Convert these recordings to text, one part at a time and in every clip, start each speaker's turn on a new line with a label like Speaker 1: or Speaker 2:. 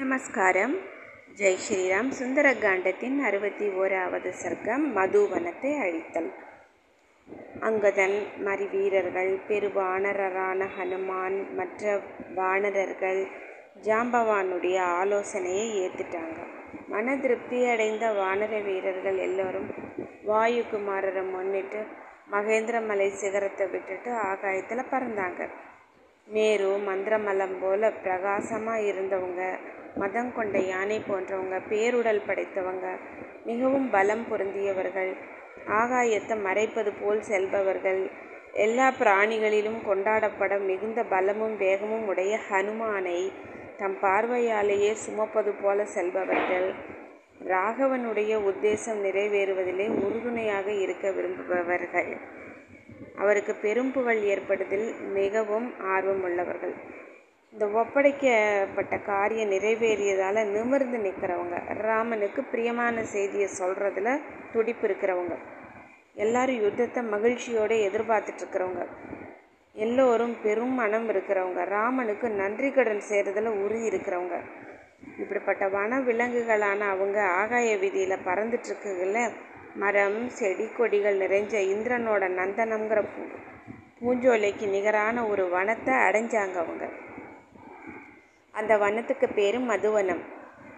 Speaker 1: நமஸ்காரம். ஜெய் ஸ்ரீராம். சுந்தரகாண்டத்தின் அறுபத்தி ஓராவது சர்க்கம் மதுவனத்தை அழித்தல். அங்கதன் மறி வீரர்கள் பெருவானரரான ஹனுமான் மற்ற வானரர்கள் ஜாம்பவானுடைய ஆலோசனையை ஏற்றுட்டாங்க மன திருப்தி அடைந்த வானர வீரர்கள் எல்லோரும் வாயுகுமாரரை முன்னிட்டு மகேந்திரமலை சிகரத்தை விட்டுட்டு ஆகாயத்தில் பறந்தாங்க. மேரு மந்திரமலம் போல பிரகாசமாக இருந்தவங்க மதம் கொண்ட யானை போன்றவங்க பேருடல் படைத்தவங்க மிகவும் பலம் பொருந்தியவர்கள் ஆகாயத்தை மறைப்பது போல் செல்பவர்கள் எல்லா பிராணிகளிலும் கொண்டாடப்பட மிகுந்த பலமும் வேகமும் உடைய ஹனுமானை தம் பார்வையாலேயே சுமப்பது போல செல்பவர்கள். ராகவனுடைய உத்தேசம் நிறைவேறுவதிலே உறுதுணையாக இருக்க விரும்புபவர்கள். அவருக்கு பெரும் புகழ் ஏற்படுதில் மிகவும் ஆர்வம் உள்ளவர்கள் இந்த ஒப்படைக்கப்பட்ட காரியம் நிறைவேறியதால் நிமிர்ந்து நிற்கிறவங்க ராமனுக்கு பிரியமான செய்தியை சொல்கிறதுல துடிப்பு இருக்கிறவங்க. எல்லாரும் யுத்தத்தை மகிழ்ச்சியோடு எதிர்பார்த்துட்ருக்கிறவங்க எல்லோரும் பெரும் மனம் இருக்கிறவங்க ராமனுக்கு நன்றி கடன் செய்கிறதுல உறுதி இருக்கிறவங்க. இப்படிப்பட்ட வன விலங்குகளான அவங்க ஆகாய வீதியில் பறந்துட்டுருக்குல மரம் செடி கொடிகள் நிறைஞ்ச இந்திரனோட நந்தனம்ங்கிற பூ பூஞ்சோலைக்கு நிகரான ஒரு வனத்தை அடைஞ்சாங்க அவங்க. அந்த வனத்துக்கு பேர் மதுவனம்.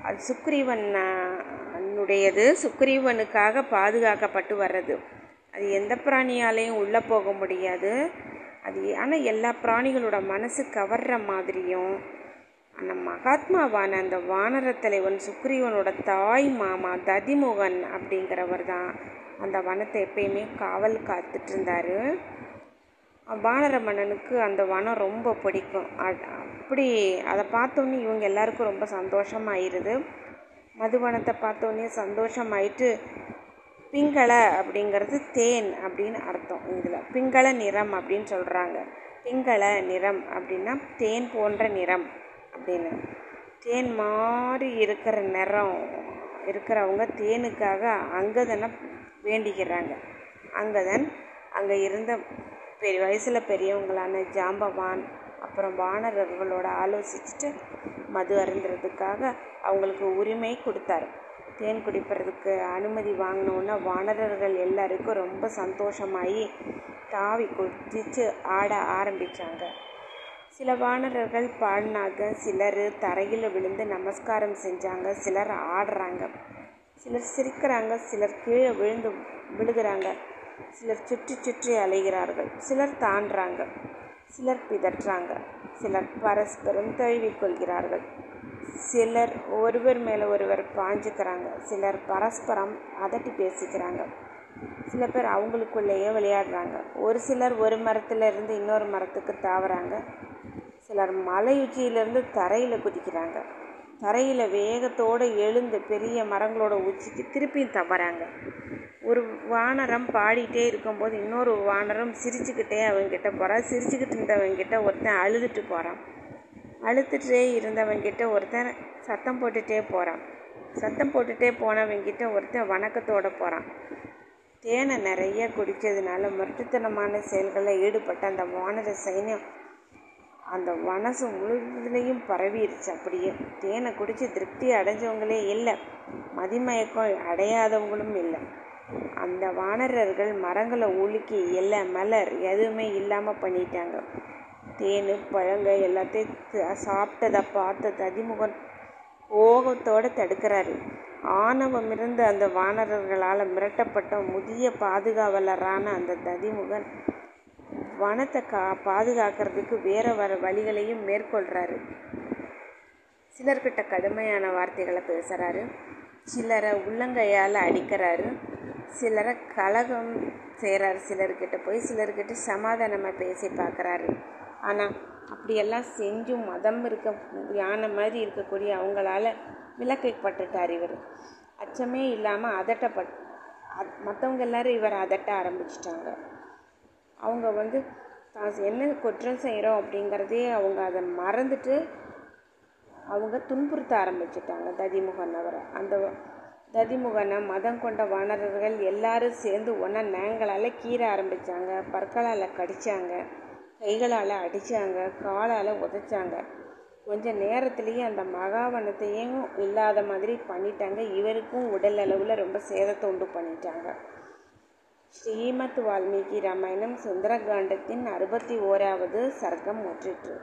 Speaker 1: அது சுக்ரீவனுடையது சுக்ரீவனுக்காக பாதுகாக்கப்பட்டு வர்றது. அது எந்த பிராணியாலையும் உள்ளே போக முடியாது. அது ஆனால் எல்லா பிராணிகளோட மனசு கவர்ற மாதிரியும் அந்த மகாத்மாவான அந்த வானர தலைவன் சுக்ரீவனோட தாய் மாமா ததிமோகன் அப்படிங்கிறவர் தான். அந்த வனத்தை எப்பயுமே காவல் காத்துட்டு இருந்தார் வானர மன்னனுக்கு அந்த வனம் ரொம்ப பிடிக்கும். அப்படி அதை பார்த்தோன்னே இவங்க எல்லாருக்கும் ரொம்ப சந்தோஷமாயிருது. மதுவனத்தை பார்த்தோன்னே சந்தோஷமாயிட்டு பிங்கள அப்படிங்கிறது தேன் அப்படின்னு அர்த்தம். இதில் பிங்கள நிறம் அப்படின்னு சொல்கிறாங்க பிங்கள நிறம் அப்படின்னா தேன் போன்ற நிறம். அப்படின்னு. தேன் மாதிரி இருக்கிற நிறம் இருக்கிறவங்க தேனுக்காக அங்கதனை வேண்டிக்கிறாங்க. அங்கதன் அங்கே இருந்த பெரிய வயசில் பெரியவங்களான ஜாம்பவான் அப்புறம் வானரர்களோட ஆலோசிச்சுட்டு மது அருந்துறதுக்காக அவங்களுக்கு உரிமை கொடுத்தாரு. தேன் குடிப்பறதுக்கு அனுமதி வாங்கினோன்னா வானரர்கள் எல்லாருக்கும் ரொம்ப சந்தோஷமாகி தாவி குதித்து ஆட ஆரம்பித்தாங்க சில வானரர்கள் பாடினாங்க சிலர் தரையில் விழுந்து நமஸ்காரம் செஞ்சாங்க சிலர் ஆடுறாங்க சிலர் சிரிக்கிறாங்க சிலர் கீழே விழுந்து விழுகிறாங்க சிலர் சுற்றி சுற்றி அலைகிறார்கள் சிலர் தாண்டுறாங்க சிலர் பிதற்றாங்க சிலர் பரஸ்பரம் தழுவிக்கொள்கிறார்கள் சிலர் ஒருவர் மேலே ஒருவர் பாஞ்சுக்கிறாங்க சிலர் பரஸ்பரம் அதட்டி பேசிக்கிறாங்க. சில பேர் அவங்களுக்குள்ளேயே விளையாடுறாங்க. ஒரு சிலர் ஒரு மரத்தில் இருந்து இன்னொரு மரத்துக்கு தாவறாங்க. சிலர் மலை உச்சியிலிருந்து தரையில் குதிக்கிறாங்க. தரையில் வேகத்தோடு எழுந்து பெரிய மரங்களோட உச்சிக்கு திருப்பியும் தவறாங்க. ஒரு வானரம் பாடிட்டே இருக்கும்போது இன்னொரு வானரம் சிரிச்சுக்கிட்டே அவங்ககிட்ட போகிறான் சிரிச்சுக்கிட்டு இருந்தவங்கிட்ட ஒருத்தன் அழுதுட்டு போகிறான் அழுத்துட்டே இருந்தவங்கிட்ட ஒருத்தன் சத்தம் போட்டுகிட்டே போகிறான் சத்தம் போட்டுகிட்டே போனவங்கிட்ட ஒருத்தன் வணக்கத்தோடு போகிறான் தேனை நிறைய குடித்ததுனால முரட்டுத்தனமான செயல்களில் ஈடுபட்ட அந்த வானர சைன்யம் அந்த மனசு முழுதுலேயும் பரவிடுச்சு அப்படியே தேனை குடித்து திருப்தி அடைஞ்சவங்களே இல்லை. மதிமயக்கம் அடையாதவங்களும் இல்லை. அந்த வானரர்கள் மரங்களை உலுக்கி எல்லை மலர் எதுவுமே இல்லாமல் பண்ணிட்டாங்க. தேன் பழங்க எல்லாத்தையும் சாப்பிட்டதை பார்த்த ததிமுகன் கோபத்தோடு தடுக்கிறாரு. ஆணவம் இருந்த அந்த வானரர்களால் மிரட்டப்பட்ட முதிய பாதுகாவலரான அந்த ததிமுகன் வனத்தை கா பாதுகாக்கிறதுக்கு வேறு வர வழிகளையும் மேற்கொள்கிறாரு சிலர்கிட்ட கடுமையான வார்த்தைகளை பேசுகிறாரு சிலரை உள்ளங்கையால் அடிக்கிறாரு. சிலரை கலகம் செய்கிறாரு சிலர்கிட்ட போய் சிலர்கிட்ட சமாதானமாக பேசி பார்க்குறாரு ஆனால் அப்படியெல்லாம் செஞ்சும் மதம் இருக்க யானை மாதிரி இருக்கக்கூடிய அவங்களால விளக்கப்பட்டுட்டார் இவர். அச்சமே இல்லாமல் அதட்டப்பட் மற்றவங்க எல்லாரும் இவர் அதட்ட ஆரம்பிச்சிட்டாங்க. அவங்க வந்து தான் என்ன குற்றம் செய்கிறோம் அப்படிங்கிறதே அவங்க அதை மறந்துட்டு அவங்க துன்புறுத்த ஆரம்பிச்சிட்டாங்க ததிமுகன் அவரை அந்த ததிமுகனை மதம் கொண்ட வானரர்கள் எல்லாரும் சேர்ந்து ஒன்றா நேங்களால் கீற ஆரம்பித்தாங்க பற்களால் கடித்தாங்க கைகளால் அடித்தாங்க காலால் உதைச்சாங்க. கொஞ்ச நேரத்துலேயே அந்த மகாவனத்தையும் இல்லாத மாதிரி பண்ணிட்டாங்க. இவருக்கும் உடல் அளவில் ரொம்ப சேதத்தை உண்டு பண்ணிட்டாங்க. ஸ்ரீமத் வால்மீகி ராமாயணம் சுந்தரகாண்டத்தின் அறுபத்தி ஓராவது சர்க்கம் முற்றிற்று.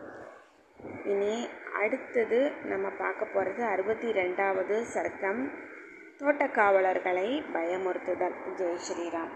Speaker 1: இனி அடுத்தது நம்ம பார்க்க போகிறது அறுபத்தி ரெண்டாவது சர்க்கம் தோட்டக்காவலர்களை பயமுறுத்துதல். ஜெய் ஸ்ரீராம்.